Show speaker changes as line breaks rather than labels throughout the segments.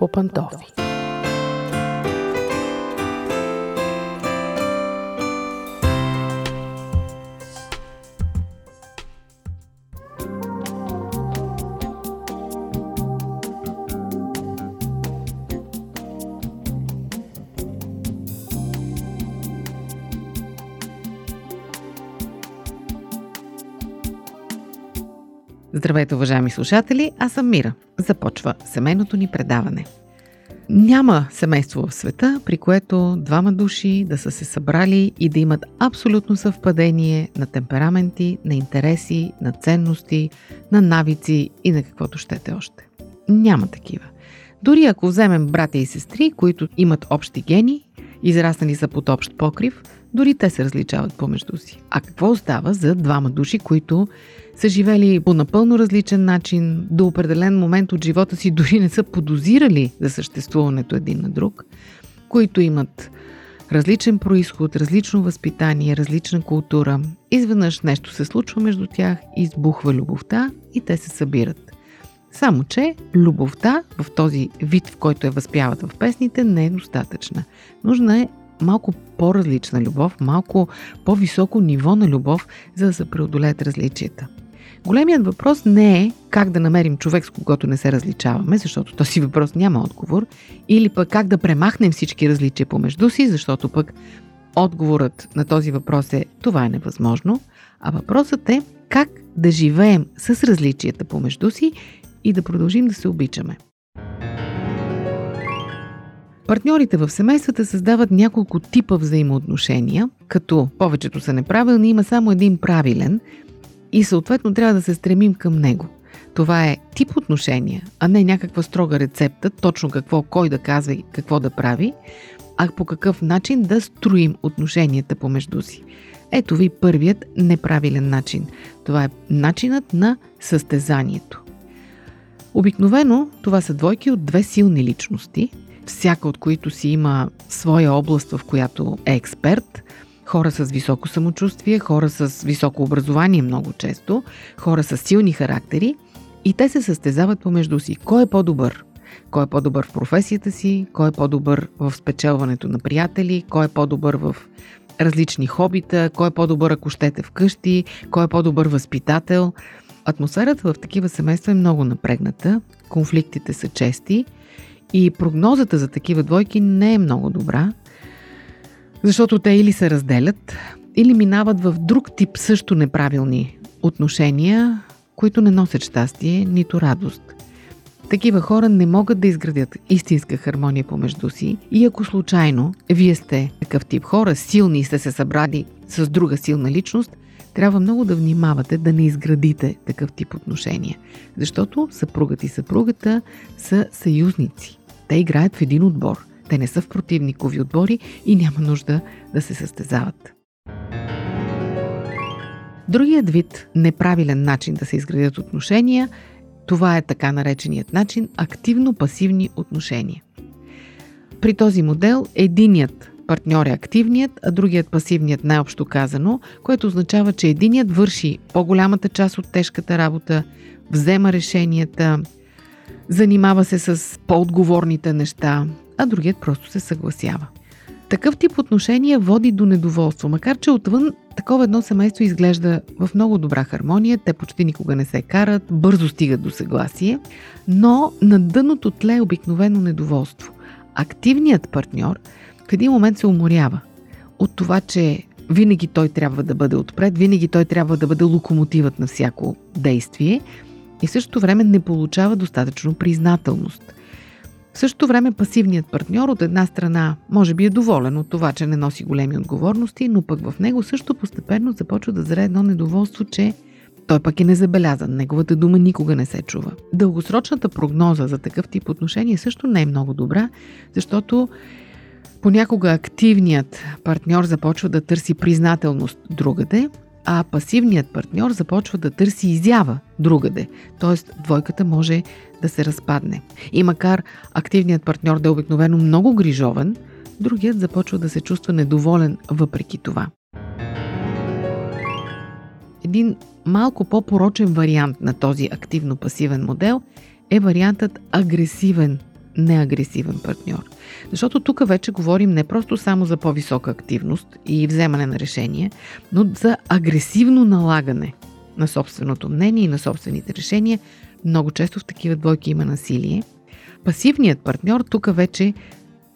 по
Здравейте, уважаеми слушатели! Аз съм Мира. Започва семейното ни предаване. Няма семейство в света, при което двама души да са се събрали и да имат абсолютно съвпадение на темпераменти, на интереси, на ценности, на навици и на каквото щете още. Няма такива. Дори ако вземем братя и сестри, които имат общи гени, израснали са под общ покрив, дори те се различават помежду си. А какво остава за двама души, които са живели по напълно различен начин, до определен момент от живота си дори не са подозирали за съществуването един на друг, които имат различен происход, различно възпитание, различна култура. Изведнъж нещо се случва между тях, избухва любовта и те се събират. Само, че любовта в този вид, в който я възпяват в песните, не е достатъчна. Нужна е малко по-различна любов, малко по-високо ниво на любов, за да се преодолеят различията. Големият въпрос не е как да намерим човек, с когото не се различаваме, защото този въпрос няма отговор, или пък как да премахнем всички различия помежду си, защото пък отговорът на този въпрос е това е невъзможно, а въпросът е как да живеем с различията помежду си и да продължим да се обичаме. Партньорите в семействата създават няколко типа взаимоотношения, като повечето са неправилни, има само един правилен и съответно трябва да се стремим към него. Това е тип отношения, а не някаква строга рецепта, точно какво кой да казва и какво да прави, а по какъв начин да строим отношенията помежду си. Ето ви първият неправилен начин. Това е начинът на състезанието. Обикновено това са двойки от две силни личности, всяка от които си има своя област, в която е експерт, хора с високо самочувствие, хора с високо образование много често, хора с силни характери и те се състезават помежду си. Кой е по-добър? Кой е по-добър в професията си? Кой е по-добър в спечелването на приятели? Кой е по-добър в различни хобита? Кой е по-добър, ако щете вкъщи? Кой е по-добър възпитател? Атмосферата в такива семейства е много напрегната, конфликтите са чести и прогнозата за такива двойки не е много добра, защото те или се разделят, или минават в друг тип също неправилни отношения, които не носят щастие, нито радост. Такива хора не могат да изградят истинска хармония помежду си и ако случайно вие сте такъв тип хора, силни и сте се събрали с друга силна личност, трябва много да внимавате да не изградите такъв тип отношения, защото съпругът и съпругата са съюзници. Те играят в един отбор. Те не са в противникови отбори и няма нужда да се състезават. Другият вид неправилен начин да се изградят отношения, това е така нареченият начин активно-пасивни отношения. При този модел единият партньор е активният, а другият пасивният най-общо казано, което означава, че единият върши по-голямата част от тежката работа, взема решенията, занимава се с по-отговорните неща, а другият просто се съгласява. Такъв тип отношения води до недоволство, макар че отвън такова едно семейство изглежда в много добра хармония, те почти никога не се карат, бързо стигат до съгласие, но на дъното тле е обикновено недоволство. Активният партньор в един момент се уморява от това, че винаги той трябва да бъде отпред, винаги той трябва да бъде локомотивът на всяко действие и в същото време не получава достатъчно признателност – в същото време пасивният партньор от една страна може би е доволен от това, че не носи големи отговорности, но пък в него също постепенно започва да зре едно недоволство, че той пък е незабелязан, неговата дума никога не се чува. Дългосрочната прогноза за такъв тип отношения също не е много добра, защото понякога активният партньор започва да търси признателност другаде, а пасивният партньор започва да търси изява другаде. Тоест, двойката може да се разпадне. И макар активният партньор да е обикновено много грижовен, другият започва да се чувства недоволен въпреки това. Един малко по-порочен вариант на този активно-пасивен модел е вариантът агресивен неагресивен партньор. Защото тук вече говорим не просто само за по-висока активност и вземане на решение, но за агресивно налагане на собственото мнение и на собствените решения. Много често в такива двойки има насилие. Пасивният партньор тук вече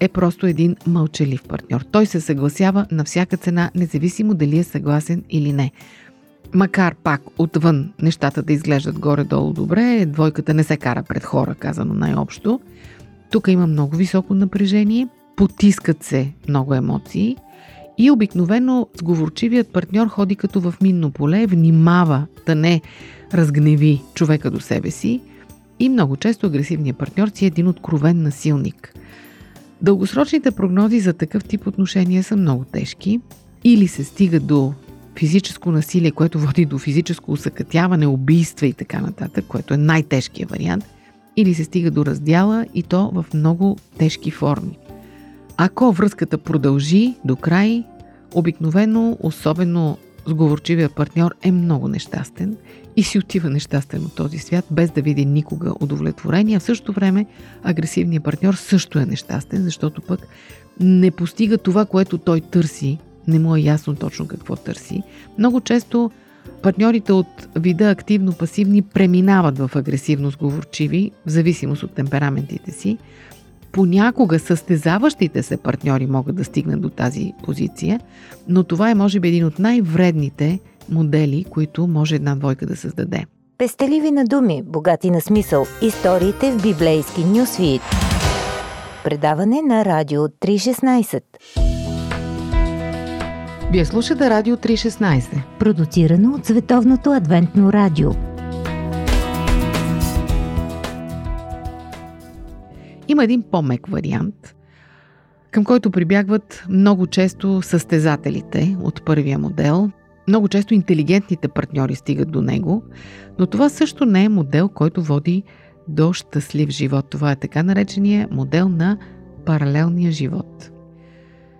е просто един мълчалив партньор. Той се съгласява на всяка цена, независимо дали е съгласен или не. Макар пак отвън нещата да изглеждат горе-долу добре, двойката не се кара пред хора, казано най-общо. Тук има много високо напрежение, потискат се много емоции и обикновено сговорчивият партньор ходи като в минно поле, внимава да не разгневи човека до себе си и много често агресивният партньор си е един откровен насилник. Дългосрочните прогнози за такъв тип отношения са много тежки. Или се стига до физическо насилие, което води до физическо усъкътяване, убийства и така нататък, което е най-тежкият вариант, или се стига до раздяла и то в много тежки форми. Ако връзката продължи до край, обикновено, особено сговорчивия партньор е много нещастен и си отива нещастен от този свят, без да види никога удовлетворение. В същото време агресивният партньор също е нещастен, защото пък не постига това, което той търси. Не му е ясно точно какво търси. Много често партньорите от вида активно-пасивни преминават в агресивно-сговорчиви, в зависимост от темпераментите си. Понякога състезаващите се партньори могат да стигнат до тази позиция, но това е може би един от най-вредните модели, които може една двойка да създаде.
Пестеливи на думи, богати на смисъл. Историите в библейски нюсвит. Предаване на Радио 316.
Вие слушате Радио 316.
Продуцирано от Световното адвентно радио.
Има един по-мек вариант, към който прибягват много често състезателите от първия модел. Много често интелигентните партньори стигат до него, но това също не е модел, който води до щастлив живот. Това е така наречения модел на паралелния живот.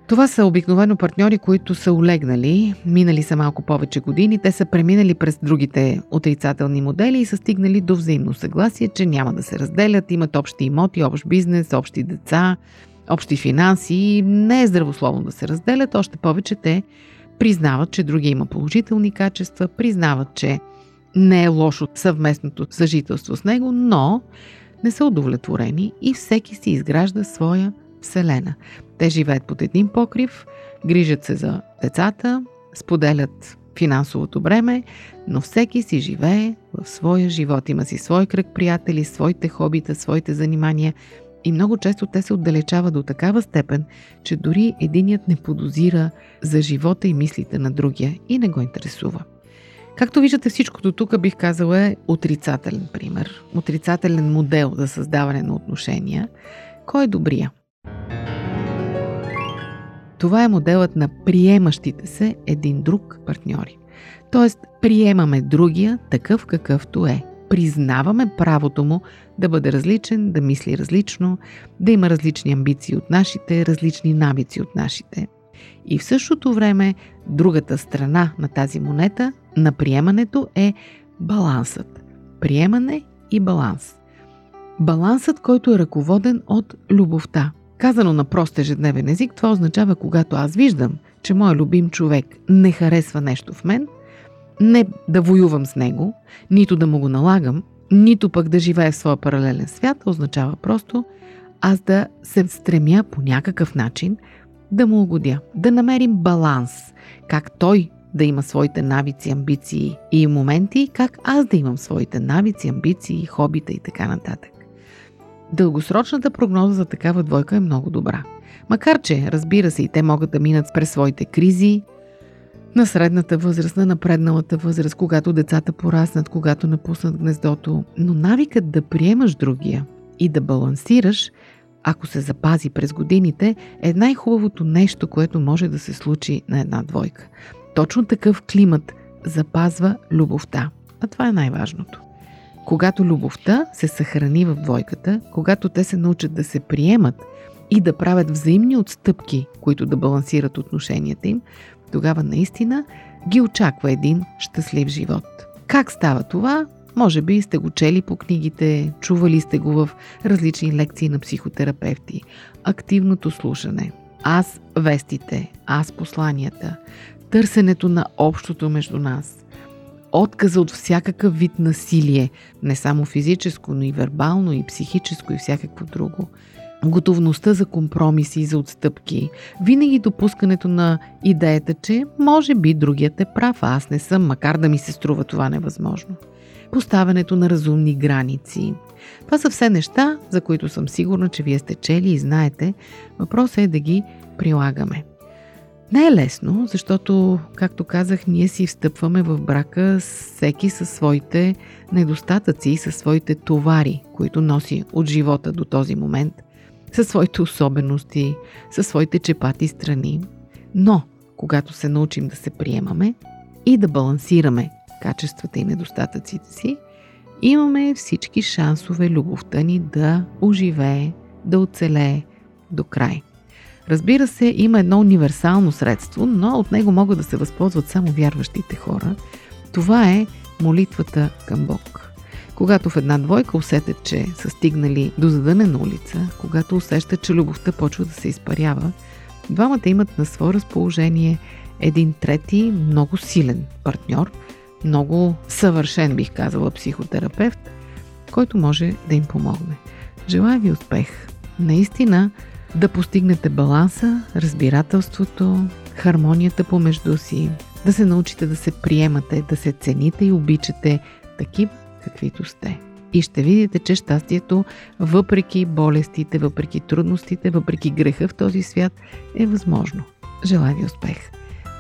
Това са обикновено партньори, които са олегнали, минали са малко повече години, те са преминали през другите отрицателни модели и са стигнали до взаимно съгласие, че няма да се разделят, имат общи имоти, общ бизнес, общи деца, общи финанси. Не е здравословно да се разделят, още повече те признават, че другия има положителни качества, признават, че не е лошо съвместното съжителство с него, но не са удовлетворени и всеки си изгражда своя вселена. Те живеят под един покрив, грижат се за децата, споделят финансовото бреме, но всеки си живее в своя живот. Има си свой кръг приятели, своите хобита, своите занимания и много често те се отдалечават до такава степен, че дори единият не подозира за живота и мислите на другия и не го интересува. Както виждате, всичко до тук бих казала е отрицателен пример, отрицателен модел за създаване на отношения. Кой е добрия? Това е моделът на приемащите се един друг партньори. Тоест, приемаме другия такъв какъвто е. Признаваме правото му да бъде различен, да мисли различно, да има различни амбиции от нашите, различни навици от нашите. И в същото време, другата страна на тази монета, на приемането е балансът. Приемане и баланс. Балансът, който е ръководен от любовта – Казано на прост ежедневен език, това означава, когато аз виждам, че мой любим човек не харесва нещо в мен, не да воювам с него, нито да му го налагам, нито пък да живея в своя паралелен свят, означава просто аз да се стремя по някакъв начин да му угодя, да намерим баланс, как той да има своите навици, амбиции и моменти, как аз да имам своите навици, амбиции, хобита и така нататък. Дългосрочната прогноза за такава двойка е много добра. Макар че, разбира се, и те могат да минат през своите кризи, на средната възраст, на напредналата възраст, когато децата пораснат, когато напуснат гнездото, но навикът да приемаш другия и да балансираш, ако се запази през годините, е най-хубавото нещо, което може да се случи на една двойка. Точно такъв климат запазва любовта. А това е най-важното. Когато любовта се съхрани в двойката, когато те се научат да се приемат и да правят взаимни отстъпки, които да балансират отношенията им, тогава наистина ги очаква един щастлив живот. Как става това? Може би сте го чели по книгите, чували сте го в различни лекции на психотерапевти. Активното слушане, аз вестите, аз посланията, търсенето на общото между нас, отказа от всякакъв вид насилие, не само физическо, но и вербално, и психическо, и всякакво друго – готовността за компромиси и за отстъпки, винаги допускането на идеята, че може би другият е прав, а аз не съм, макар да ми се струва това невъзможно. Поставянето на разумни граници. Това са все неща, за които съм сигурна, че вие сте чели и знаете. Въпросът е да ги прилагаме. Не е лесно, защото, както казах, ние си встъпваме в брака всеки със своите недостатъци и със своите товари, които носи от живота до този момент – със своите особености, със своите чепати страни. Но, когато се научим да се приемаме и да балансираме качествата и недостатъците си, имаме всички шансове любовта ни да оживее, да оцелее до край. Разбира се, има едно универсално средство, но от него могат да се възползват само вярващите хора. Това е молитвата към Бог. Когато в една двойка усетят, че са стигнали до задънена улица, когато усещат, че любовта почва да се изпарява, двамата имат на свое разположение един трети, много силен партньор, много съвършен, бих казала, психотерапевт, който може да им помогне. Желая ви успех! Наистина да постигнете баланса, разбирателството, хармонията помежду си, да се научите да се приемате, да се цените и обичате такива, каквито сте. И ще видите, че щастието, въпреки болестите, въпреки трудностите, въпреки греха в този свят, е възможно. Желая ви успех!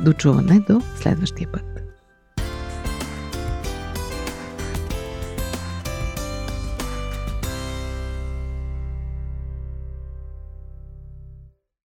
До чуване до следващия път!